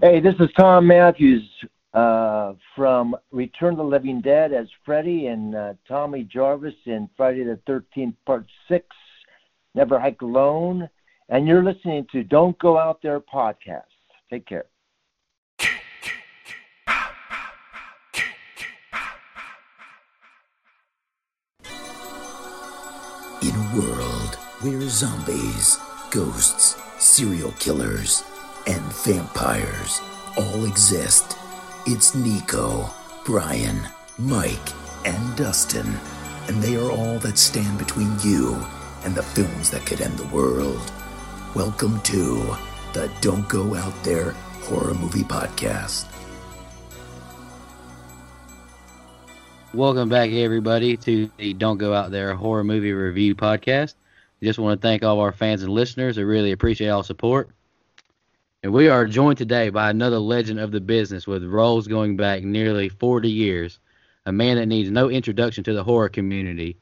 Hey, this is Thom Mathews uh, from Return of the Living Dead as Freddy and uh, Tommy Jarvis in Friday the 13th, Part 6, Never Hike Alone. And you're listening to Don't Go Out There podcast. Take care. In a world where zombies, ghosts, serial killers, and vampires all exist, it's Nico, Brian, Mike, and Dustin, and they are all that stand between you and the films that could end the world. Welcome to the Don't Go Out There Horror Movie Podcast. Welcome back, everybody, to the Don't Go Out There Horror Movie Review Podcast. Just want to thank all our fans and listeners. I really appreciate all support. And we are joined today by another legend of the business with roles going back nearly 40 years. A man that needs no introduction to the horror community,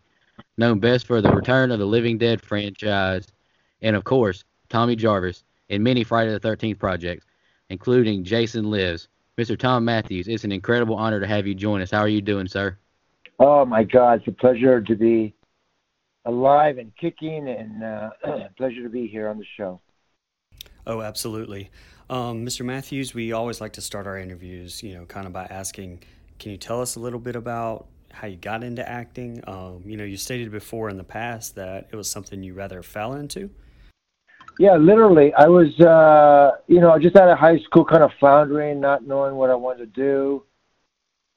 known best for the Return of the Living Dead franchise, and of course, Tommy Jarvis in many Friday the 13th projects, including Jason Lives. Mr. Thom Mathews, it's an incredible honor to have you join us. How are you doing, sir? Oh, my God. It's a pleasure to be alive and kicking, and uh, pleasure to be here on the show. Oh, absolutely. Um, Mr. Mathews, we always like to start our interviews, you know, kind of by asking, can you tell us a little bit about how you got into acting? Um, you know, you stated before in the past that it was something you rather fell into. Yeah, literally. I was, uh, you know, just out of high school, kind of floundering, not knowing what I wanted to do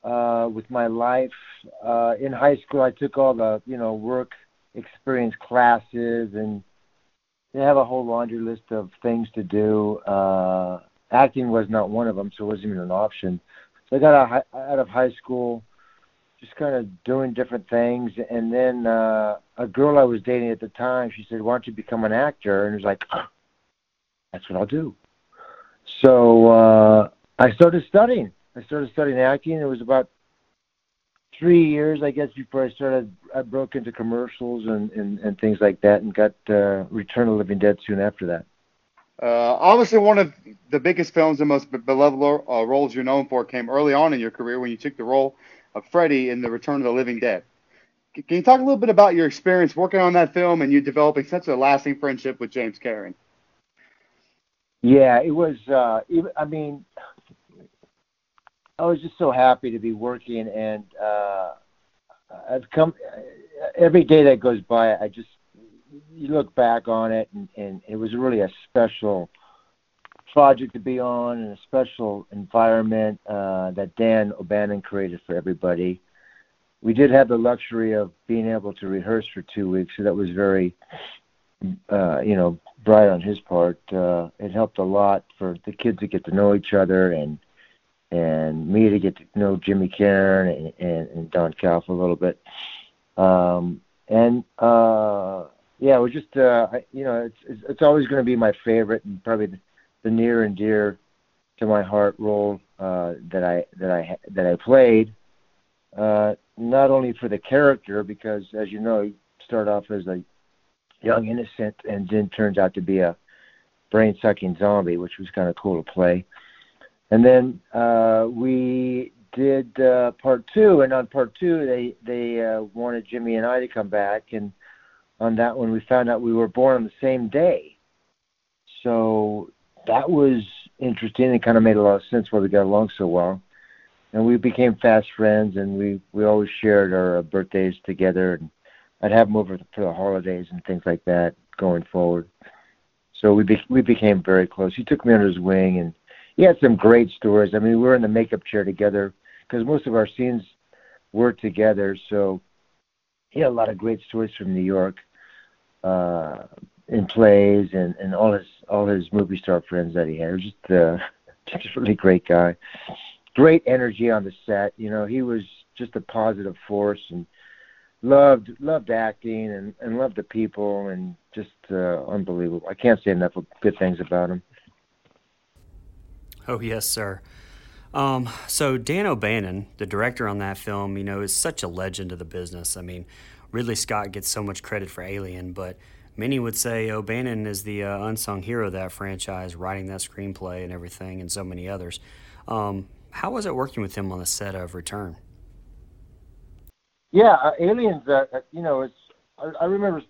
uh, with my life. Uh, in high school, I took all the, you know, work experience classes and they have a whole laundry list of things to do. Uh, acting was not one of them, so it wasn't even an option. So I got out, out of high school, just kind of doing different things, and then uh, a girl I was dating at the time, she said, "Why don't you become an actor?" And it was like, oh, "That's what I'll do." So uh, I started studying. I started studying acting. It was about three years, I guess, before I started. I broke into commercials and and, and things like that, and got uh, Return of the Living Dead soon after that. Uh, obviously, one of the biggest films and most beloved uh, roles you're known for came early on in your career when you took the role of Freddy in The Return of the Living Dead. Can you talk a little bit about your experience working on that film and you developing such a lasting friendship with James Karen? Yeah, it was. Uh, I mean, I was just so happy to be working, and uh, I've come every day that goes by. I just you look back on it, and, and it was really a special project to be on, and a special environment uh, that Dan O'Bannon created for everybody. We did have the luxury of being able to rehearse for two weeks, so that was very, uh, you know, bright on his part. Uh, it helped a lot for the kids to get to know each other and and me to get to know Jimmy Karen and, and, and Don Calfa a little bit. Um, and uh, yeah, it was just uh, you know it's it's, it's always going to be my favorite and probably the, the near and dear to my heart role uh, that I that I that I played. Uh, not only for the character, because as you know, you start off as a young innocent and then turns out to be a brain sucking zombie, which was kind of cool to play. And then uh, we did uh, part two, and on part two, they they uh, wanted Jimmy and I to come back, and on that one, we found out we were born on the same day. So that was interesting and kind of made a lot of sense why we got along so well. And we became fast friends, and we we always shared our birthdays together. And I'd have him over for the holidays and things like that going forward. So we be, we became very close. He took me under his wing, and he had some great stories. I mean, we were in the makeup chair together because most of our scenes were together. So he had a lot of great stories from New York uh, in plays and, and all his all his movie star friends that he had. He was just uh, just a really great guy. Great energy on the set. You know, he was just a positive force and loved loved acting and, and loved the people and just uh, unbelievable. I can't say enough good things about him. Oh yes, sir. Um, so Dan O'Bannon, the director on that film, you know, is such a legend of the business. I mean, Ridley Scott gets so much credit for Alien, but many would say O'Bannon is the uh, unsung hero of that franchise, writing that screenplay and everything, and so many others. Um, how was it working with him on the set of Return? Yeah, uh, Aliens. Uh, uh you know, it's. I, I remember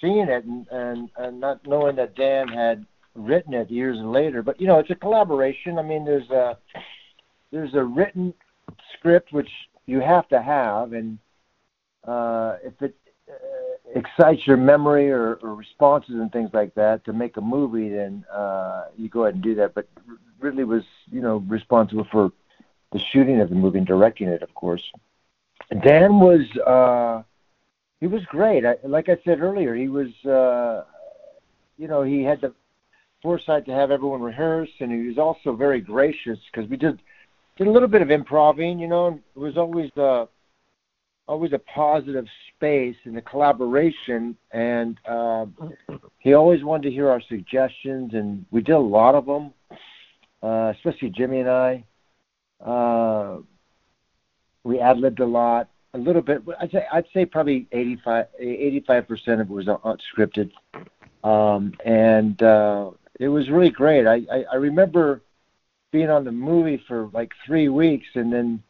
seeing it and, and and not knowing that Dan had written it years later. But you know, it's a collaboration. I mean, there's a there's a written script which you have to have, and uh, if it uh, excites your memory or, or responses and things like that to make a movie, then uh, you go ahead and do that. But Ridley was, you know, responsible for the shooting of the movie and directing it, of course. Dan was, uh, he was great. I, like I said earlier, he was, uh, you know, he had the foresight to have everyone rehearse, and he was also very gracious because we did did a little bit of improvising. You know, it was always uh, always a positive space and a collaboration, and uh, he always wanted to hear our suggestions, and we did a lot of them, uh, especially Jimmy and I. Uh, we ad libbed a lot, a little bit. I'd say I'd say probably 85 percent of it was unscripted, um, and uh, it was really great. I, I I remember being on the movie for like three weeks, and then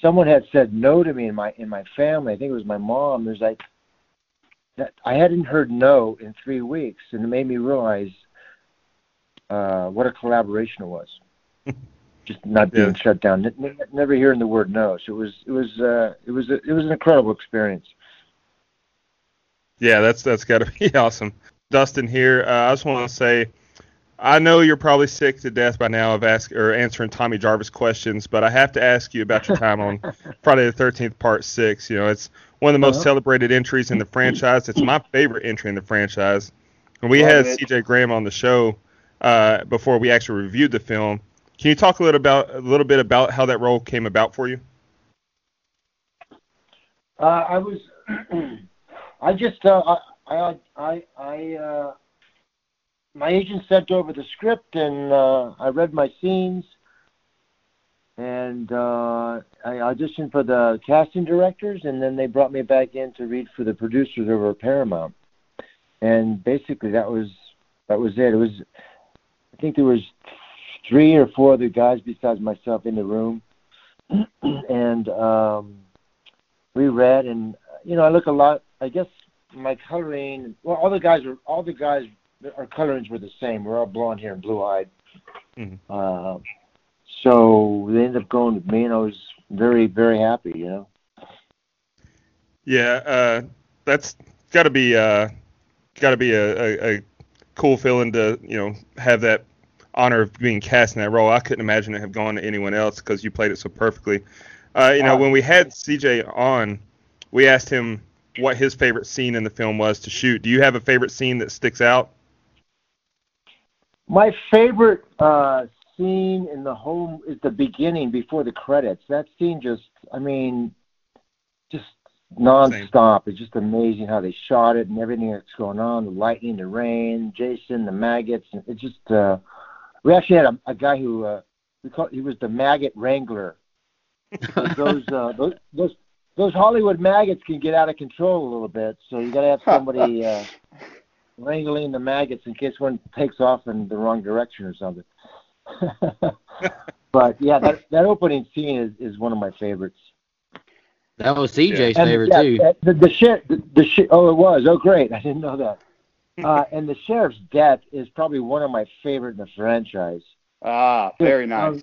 someone had said no to me in my in my family. I think it was my mom. There's like that I hadn't heard no in three weeks, and it made me realize uh, what a collaboration it was. Just not being yeah. shut down, never hearing the word no. So it was it was uh, it was it was an incredible experience. Yeah, that's that's got to be awesome. Dustin here. Uh, I just want to say I know you're probably sick to death by now of ask or answering Tommy Jarvis questions, but I have to ask you about your time on Friday the 13th, Part Six. You know, it's one of the most uh-huh. celebrated entries in the franchise. It's my favorite entry in the franchise. And we Love had it. C.J. Graham on the show uh, before we actually reviewed the film. Can you talk a little about a little bit about how that role came about for you? Uh, I was, I just, uh, I, I, I. Uh, my agent sent over the script, and uh, I read my scenes, and uh, I auditioned for the casting directors, and then they brought me back in to read for the producers over at Paramount. And basically, that was that was it. It was, I think there was three or four other guys besides myself in the room, and um, we read, and you know, I look a lot. I guess my coloring. Well, all the guys were all the guys our colorings were the same. We're all blonde hair and blue eyed. Mm-hmm. Uh, so they ended up going with me, and I was very, very happy. You know. Yeah, uh, that's got to be uh, got to be a, a, a, cool feeling to you know have that honor of being cast in that role. I couldn't imagine it have gone to anyone else because you played it so perfectly. Uh, you know, when we had CJ on, we asked him what his favorite scene in the film was to shoot. Do you have a favorite scene that sticks out? My favorite uh, scene in the home is the beginning before the credits. That scene just, I mean, just nonstop. Same. It's just amazing how they shot it and everything that's going on. The lightning, the rain, Jason, the maggots. It's just. Uh, we actually had a, a guy who uh, we call he was the maggot wrangler. those, uh, those those those Hollywood maggots can get out of control a little bit, so you got to have somebody. Uh, wrangling the maggots in case one takes off in the wrong direction or something. but yeah, that that opening scene is, is one of my favorites. That was CJ's and, favorite yeah, too. The the, sheriff, the, the oh it was oh great I didn't know that. Uh, and the sheriff's death is probably one of my favorite in the franchise. Ah, very nice. Um,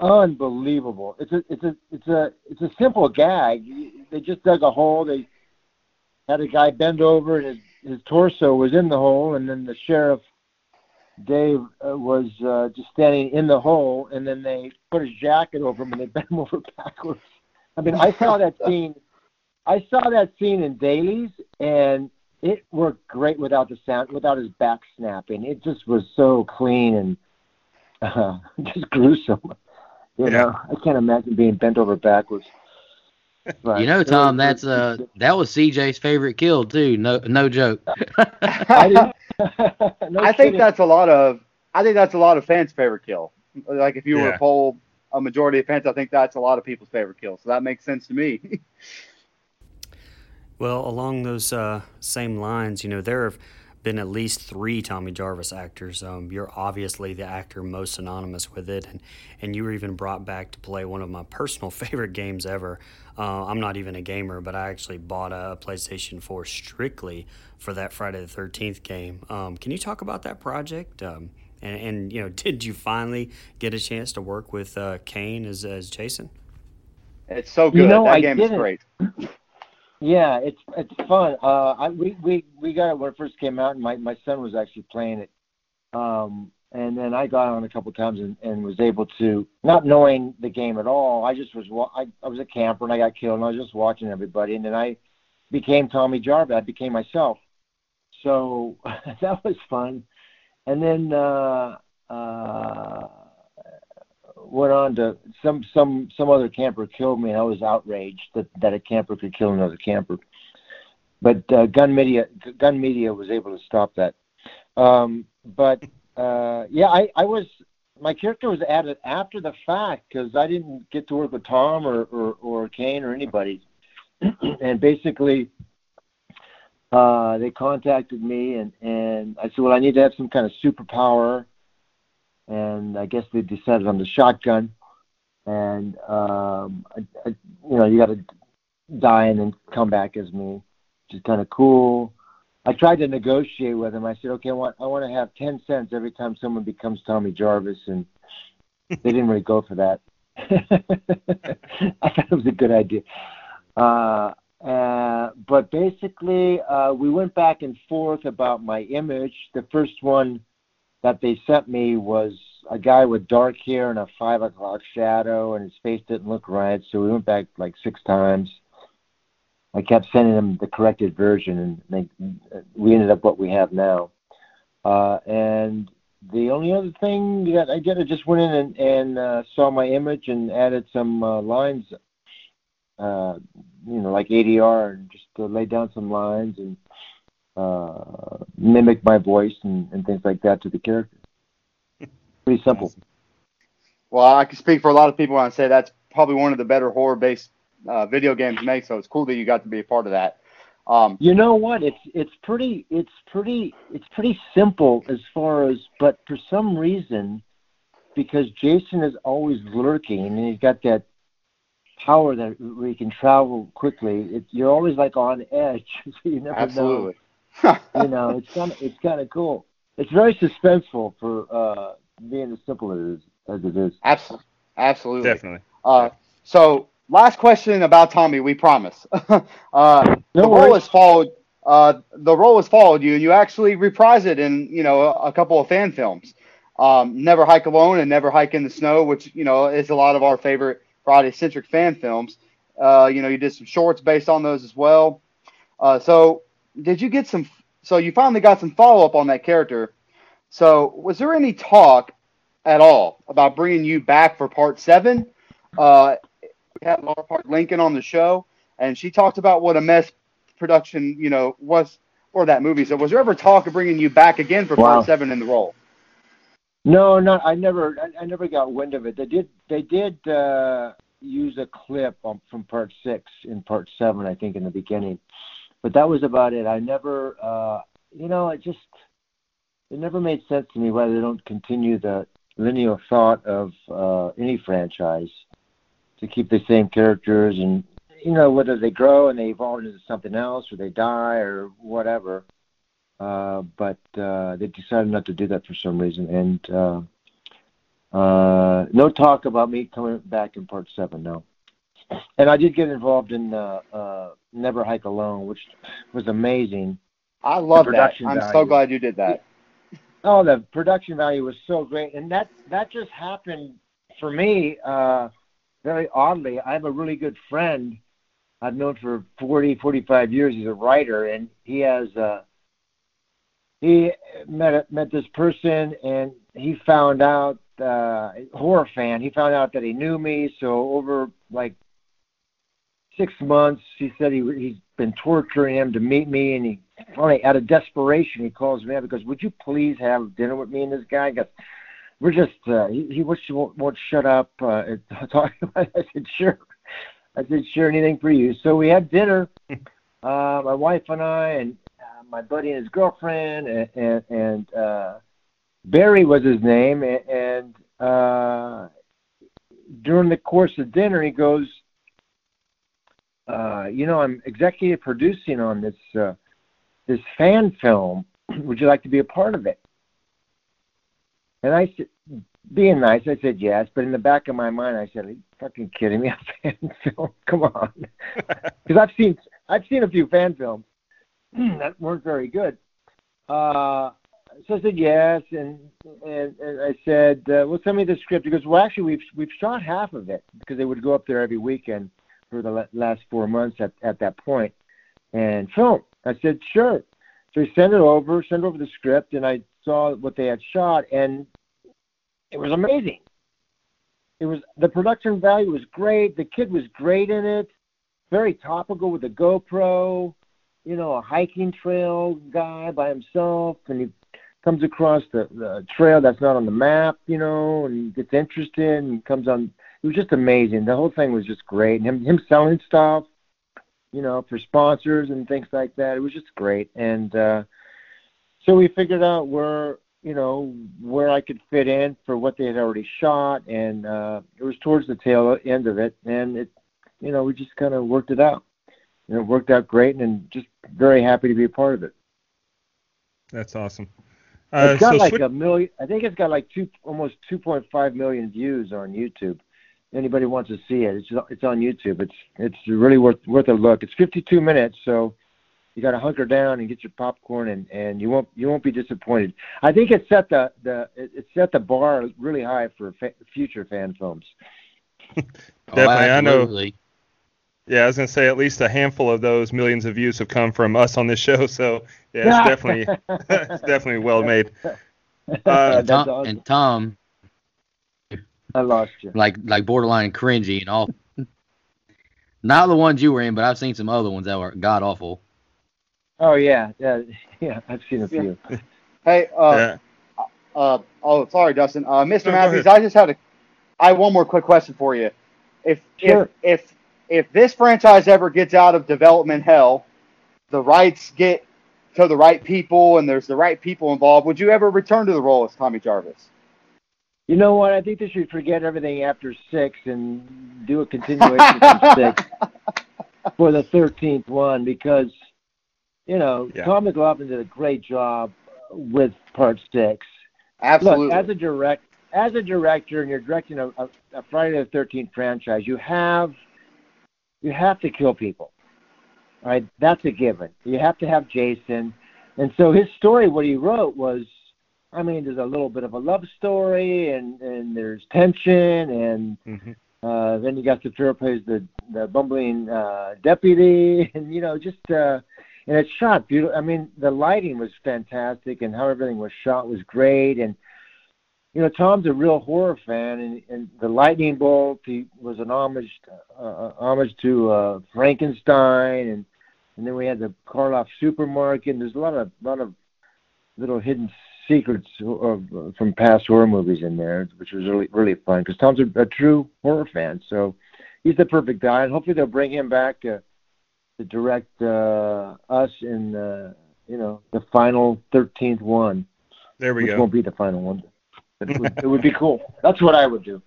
unbelievable. It's a it's a it's a it's a simple gag. They just dug a hole. They had a guy bend over and his his torso was in the hole, and then the sheriff Dave uh, was uh, just standing in the hole, and then they put his jacket over him and they bent him over backwards. I mean, I saw that scene. I saw that scene in dailies, and it worked great without the sound, without his back snapping. It just was so clean and uh, just gruesome. You yeah. know, I can't imagine being bent over backwards. But you know, Thom, that's uh that was CJ's favorite kill too. No, no joke. I, no I think that's a lot of. I think that's a lot of fans' favorite kill. Like if you yeah. were to poll a majority of fans, I think that's a lot of people's favorite kill. So that makes sense to me. Well, along those uh, same lines, you know, there have been at least three Tommy Jarvis actors. Um, you're obviously the actor most synonymous with it, and, and you were even brought back to play one of my personal favorite games ever. Uh, I'm not even a gamer, but I actually bought a PlayStation 4 strictly for that Friday the 13th game. Um, can you talk about that project? Um, and, and, you know, did you finally get a chance to work with uh, Kane as, as Jason? It's so good. You know, that I game is didn't. great. Yeah, it's it's fun. Uh, I we we we got it when it first came out, and my my son was actually playing it. Um, and then I got on a couple times and, and was able to, not knowing the game at all. I just was wa- I I was a camper and I got killed, and I was just watching everybody, and then I became Tommy Jarvis. I became myself. So that was fun. And then uh, uh, went on to some some some other camper killed me, and I was outraged that that a camper could kill another camper. But uh, Gun Media Gun Media was able to stop that. Um, but uh, yeah, I, I was my character was added after the fact because I didn't get to work with Tom or or, or Kane or anybody, and basically. Uh, they contacted me and, and I said, well, I need to have some kind of superpower and I guess they decided on the shotgun. And um, I, I, you know, you got to die and then come back as me, which is kind of cool. I tried to negotiate with him. I said, okay, I want I want to have ten cents every time someone becomes Tommy Jarvis, and they didn't really go for that. I thought it was a good idea. Uh, uh, but basically, uh, we went back and forth about my image. The first one that they sent me was a guy with dark hair and a five o'clock shadow, and his face didn't look right. So we went back like six times. I kept sending them the corrected version, and they, we ended up what we have now. Uh, and the only other thing that I did, I just went in and, and uh, saw my image and added some uh, lines, uh, you know, like ADR, and just uh, laid down some lines and uh, mimic my voice and, and things like that to the character. Pretty simple. Well, I can speak for a lot of people when I say that's probably one of the better horror-based uh, video games made. So it's cool that you got to be a part of that. Um, You know what? It's it's pretty it's pretty it's pretty simple as far as but for some reason because Jason is always lurking and he's got that power that where he can travel quickly. It, you're always like on edge, so you never absolutely. know. You know, it's kind of it's kind of cool. It's very suspenseful for uh, being as simple as it is. As it is. Absolutely. Absolutely. Definitely. Uh, so, last question about Tommy. We promise. uh, the No role worries. has followed. Uh, the role has followed you, and you actually reprise it in you know a, a couple of fan films. Um, Never Hike Alone and Never Hike in the Snow, which you know is a lot of our favorite Friday centric fan films. Uh, you know, you did some shorts based on those as well. Uh, so, did you get some? So you finally got some follow up on that character. So, was there any talk at all about bringing you back for part seven? Uh, we had Lar Park Lincoln on the show, and she talked about what a mess production, you know, was for that movie. So, was there ever talk of bringing you back again for Wow. part seven in the role? No, not I never I, I never got wind of it. They did they did uh, use a clip on, from part six in part seven, I think, in the beginning, but that was about it. I never, uh, you know, it just it never made sense to me why they don't continue the linear thought of uh, any franchise to keep the same characters and you know whether they grow and they evolve into something else or they die or whatever. Uh, but uh, they decided not to do that for some reason, and uh, uh, no talk about me coming back in part seven. No, and I did get involved in uh, uh, Never Hike Alone, which was amazing. I love that. I'm so glad you did that. Oh, the production value was so great, and that that just happened for me uh, very oddly. I have a really good friend I've known for 40, 45 years. He's a writer, and he has uh, he met met this person, and he found out uh, horror fan. He found out that he knew me, so over like six months, he said he he's been torturing him to meet me, and he finally, out of desperation, he calls me up because would you please have dinner with me and this guy? Because we're just uh, he he won't, won't won't shut up. Uh, talking about. it. I said sure. I said sure, anything for you. So we had dinner, uh, my wife and I, and uh, my buddy and his girlfriend, and and, and uh, Barry was his name, and, and uh, during the course of dinner, he goes, uh, "You know, I'm executive producing on this uh, this fan film. Would you like to be a part of it?" And I said, being nice, I said yes. But in the back of my mind, I said, "Are you fucking kidding me? A fan film? Come on!" Because I've seen I've seen a few fan films that weren't very good. Uh, so I said yes, and and, and I said, uh, "Well, send me the script." He goes, "Well, actually, we've we've shot half of it because they would go up there every weekend for the last four months at at that point and film." I said, "Sure." So he sent it over, sent over the script, and I saw what they had shot, and it was amazing. It was the production value was great. The kid was great in it, very topical with the GoPro. You know, a hiking trail guy by himself, and he comes across the, the trail that's not on the map, you know, and he gets interested and comes on. It was just amazing. The whole thing was just great. And him him selling stuff, you know, for sponsors and things like that. It was just great. And uh, so we figured out where you know where I could fit in for what they had already shot, and uh, it was towards the tail end of it, and it, you know, we just kind of worked it out. And it worked out great, and just very happy to be a part of it. That's awesome. Uh, it's got so like switch- a million. I think it's got like two, almost 2.5 million views on YouTube. Anybody wants to see it? It's it's on YouTube. It's it's really worth worth a look. It's 52 minutes, so you got to hunker down and get your popcorn, and and you won't you won't be disappointed. I think it set the the it set the bar really high for fa- future fan films. Definitely, oh, I know. Yeah, I was gonna say at least a handful of those millions of views have come from us on this show. So yeah, it's definitely it's definitely well made. Uh, Thom, awesome. And Thom, I lost you. Like like borderline cringy and all. Not the ones you were in, but I've seen some other ones that were god awful. Oh yeah, yeah, yeah. I've seen a few. Hey, uh, yeah. uh, oh, sorry, Dustin. Uh, Mr. No, Mathews, I just had a, I have one more quick question for you. If sure. if if if this franchise ever gets out of development hell, the rights get to the right people and there's the right people involved, would you ever return to the role as Tommy Jarvis? You know what? I think they should forget everything after six and do a continuation from six for the thirteenth one because you know yeah. Tom McLoughlin did a great job with part six. Absolutely. Look, as a direct as a director and you're directing a, a, a Friday the Thirteenth franchise, you have you have to kill people. Right? That's a given. You have to have Jason. And so his story, what he wrote was, I mean, there's a little bit of a love story, and and there's tension, and mm-hmm. uh, then you got the Sapphira plays the the bumbling uh, deputy, and you know, just uh, and it's shot beautiful. I mean, the lighting was fantastic, and how everything was shot was great, and you know, Tom's a real horror fan, and, and the lightning bolt he was an homage, uh, uh, homage to uh, Frankenstein, and and then we had the Karloff supermarket. And there's a lot of lot of little hidden secrets of, uh, from past horror movies in there, which was really really fun because Tom's a, a true horror fan, so he's the perfect guy, and hopefully they'll bring him back to to direct uh, us in uh, you know the final thirteenth one. There we which go. Won't be the final one. It would, it would be cool. That's what I would do.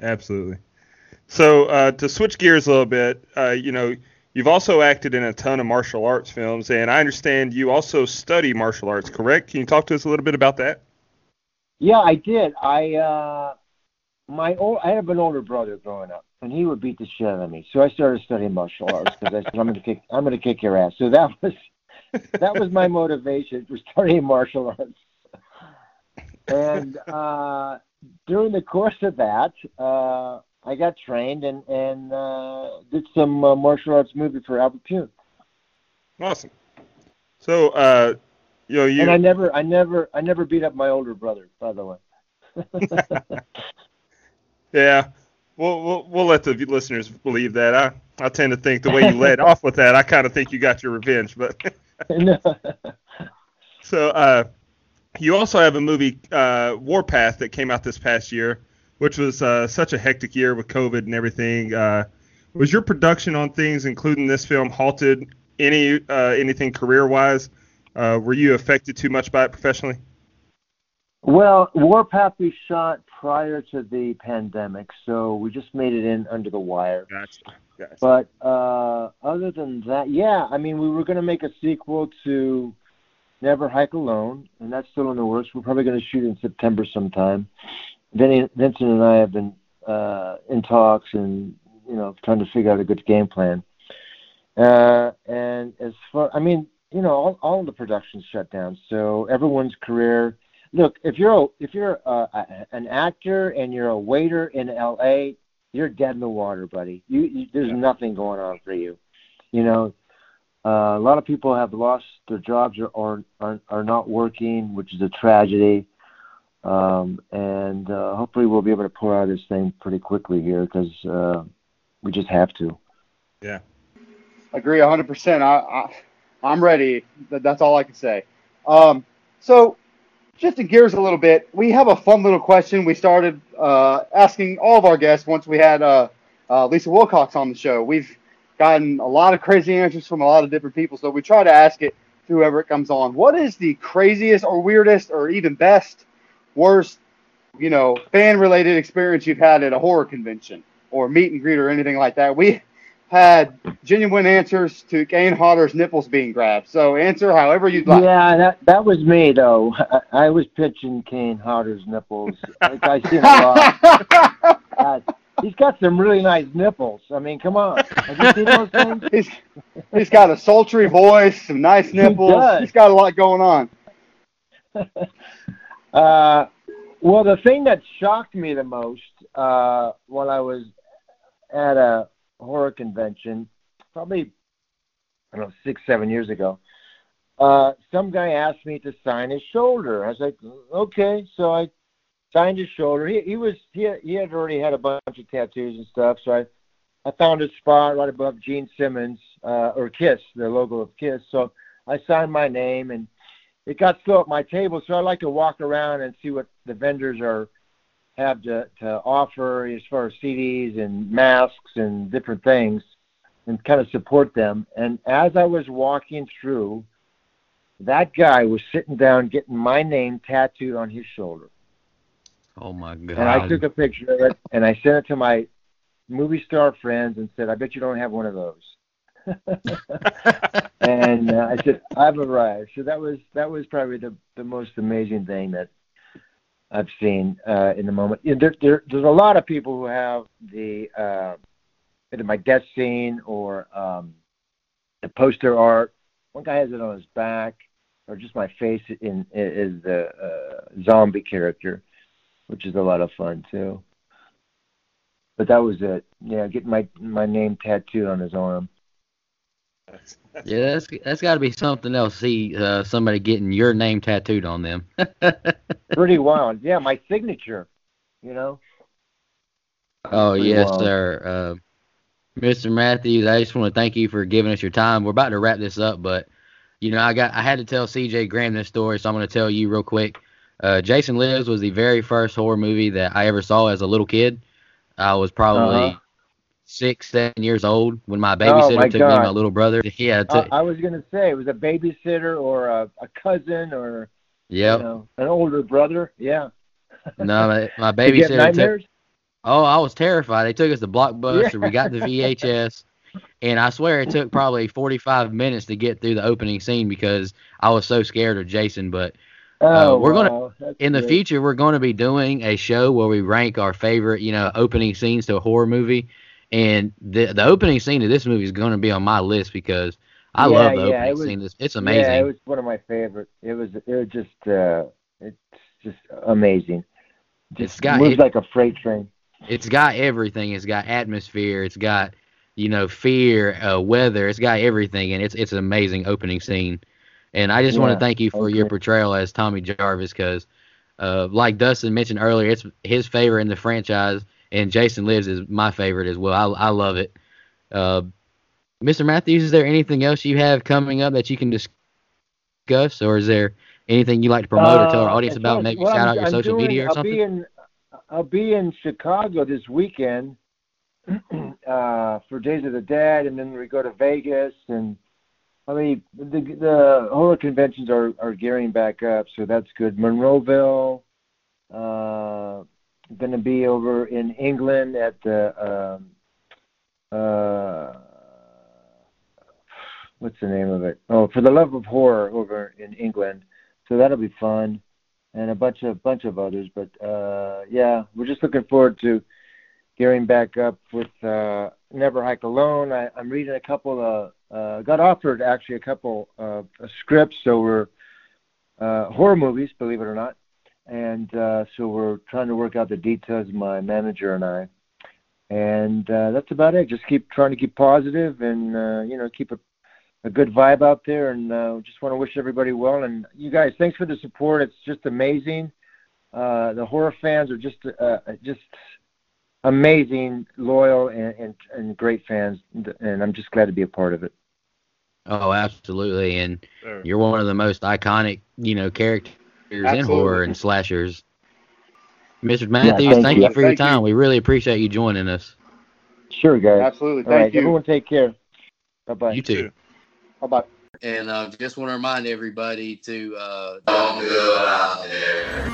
Absolutely. So uh, to switch gears a little bit, uh, you know, you've also acted in a ton of martial arts films, and I understand you also study martial arts. Correct? Can you talk to us a little bit about that? Yeah, I did. I uh, my old, I have an older brother growing up, and he would beat the shit out of me. So I started studying martial arts because I said I'm going to kick I'm going to kick your ass. So that was that was my motivation for studying martial arts and uh, during the course of that, uh, I got trained and and uh, did some uh, martial arts movie for Albert Pyun. Awesome. So, uh, you know, you and I never, I never, I never beat up my older brother. By the way. yeah. We'll, we'll, we'll let the listeners believe that. I, I tend to think the way you led off with that, I kind of think you got your revenge. But so, uh, you also have a movie, uh, Warpath, that came out this past year, which was uh, such a hectic year with COVID and everything. Uh, was your production on things, including this film, halted any uh, anything career wise? Uh, were you affected too much by it professionally? Well, Warpath we shot prior to the pandemic, so we just made it in under the wire. Gotcha. gotcha. But uh, other than that, yeah, I mean, we were going to make a sequel to Never Hike Alone, and that's still in the works. We're probably going to shoot in September sometime. Vinny, Vincent and I have been uh, in talks and you know trying to figure out a good game plan. Uh, and as far, I mean, you know, all, all the productions shut down, so everyone's career. Look, if you're a, if you're a, a, an actor and you're a waiter in L.A., you're dead in the water, buddy. You, you there's Yeah. nothing going on for you. You know, uh, a lot of people have lost their jobs or, or are are not working, which is a tragedy. Um, and uh, hopefully we'll be able to pull out this thing pretty quickly here because uh, we just have to. Yeah. Agree 100%. I, I, I'm ready. That's all I can say. Um, so, shifting gears a little bit, we have a fun little question we started uh, asking all of our guests once we had uh, uh, Lisa Wilcox on the show. We've gotten a lot of crazy answers from a lot of different people, so we try to ask it to whoever it comes on. What is the craziest or weirdest or even best, worst, you know, fan-related experience you've had at a horror convention or meet and greet or anything like that? We had genuine answers to Kane Hodder's nipples being grabbed. So answer however you'd like. Yeah, that that was me though. I, I was pitching Kane Hodder's nipples. Like I seen a lot. God, he's got some really nice nipples. I mean, come on. Have you seen those things? he's, he's got a sultry voice, some nice nipples. does. he's got a lot going on. Uh, well, the thing that shocked me the most uh, while I was at a horror convention, probably I don't know six, seven years ago, uh, some guy asked me to sign his shoulder. I was like, okay, so I signed his shoulder. He he was he had, he had already had a bunch of tattoos and stuff, so I I found a spot right above Gene Simmons uh, or Kiss, the logo of Kiss. So I signed my name and it got slow at my table, so I like to walk around and see what the vendors are have to, to offer as far as CDs and masks and different things, and kind of support them. And as I was walking through, that guy was sitting down getting my name tattooed on his shoulder, Oh my god. and I took a picture of it and I sent it to my movie star friends and said, "I bet you don't have one of those." and uh, I said, "I've arrived." So that was that was probably the the most amazing thing that I've seen uh, in the moment. You know, there, there, there's a lot of people who have the uh, either my death scene or um, the poster art. One guy has it on his back, or just my face in is the uh, zombie character, which is a lot of fun too. But that was it. Yeah, getting my my name tattooed on his arm. Yeah, that's that's got to be something else. See uh, somebody getting your name tattooed on them. Pretty wild. Yeah, my signature. You know. oh Pretty yes, wild. sir. Uh, Mr. Mathews, I just want to thank you for giving us your time. We're about to wrap this up, but you know, I got I had to tell CJ Graham this story, so I'm going to tell you real quick. Uh, Jason Lives was the very first horror movie that I ever saw as a little kid. I was probably Uh-huh. Six, seven years old when my Oh, babysitter my took me and my little brother. Yeah, I, took, I was gonna say it was a babysitter or a, a cousin or yep. you know an older brother. Yeah. No, my, my You get babysitter took. Oh, I was terrified. They took us to Blockbuster. We got the VHS, and I swear it took probably 45 minutes to get through the opening scene because I was so scared of Jason. But Oh, Uh, we're gonna- wow. In the great. future, we're going to be doing a show where we rank our favorite, you know, opening scenes to a horror movie. And the the opening scene of this movie is going to be on my list because I Yeah, love the yeah, opening it was- scene. It's, it's amazing. Yeah, it was one of my favorite. It was it was just uh, it's just amazing. It's Just got- moves it- like a freight train. it's got everything. It's got atmosphere. It's got you know fear, uh, weather. It's got everything, and it's it's an amazing opening scene. And I just want to thank you for your portrayal as Tommy Jarvis, because uh, like Dustin mentioned earlier, it's his favorite in the franchise, and Jason Lives is my favorite as well. I I love it. Uh, Mr. Mathews, is there anything else you have coming up that you can discuss, or is there anything you'd like to promote or tell our Uh, audience about? Maybe well, shout out your I'm social doing- media or I'll something. Be in, I'll be in Chicago this weekend uh, for Days of the Dead, and then we go to Vegas, and I mean, the the horror conventions are are gearing back up, so that's good. Monroeville, uh, going to be over in England at the um, uh, what's the name of it? Oh, for the love of horror over in England. So that'll be fun, and a bunch of bunch of others. But uh, yeah, we're just looking forward to gearing back up with uh, Never Hike Alone. I, I'm reading a couple of uh, got offered actually a couple of uh, scripts, so we're uh, horror movies, believe it or not, and uh, so we're trying to work out the details. My manager and I, and uh, that's about it. Just keep trying to keep positive and uh, you know keep a a good vibe out there, and uh, just want to wish everybody well. And you guys, thanks for the support. It's just amazing. Uh, the horror fans are just uh, just amazing, loyal, and, and, and great fans, and I'm just glad to be a part of it. Oh, absolutely, and sure. you're one of the most iconic, you know, characters in horror and slashers. Mr. Mathews, yeah, thank, thank, you, you for thank your time. You. We really appreciate you joining us. Sure, guys. Absolutely. Thank All right, you. Everyone take care. Bye bye. You too. Bye bye. And I uh, just want to remind everybody to uh, don't go out there.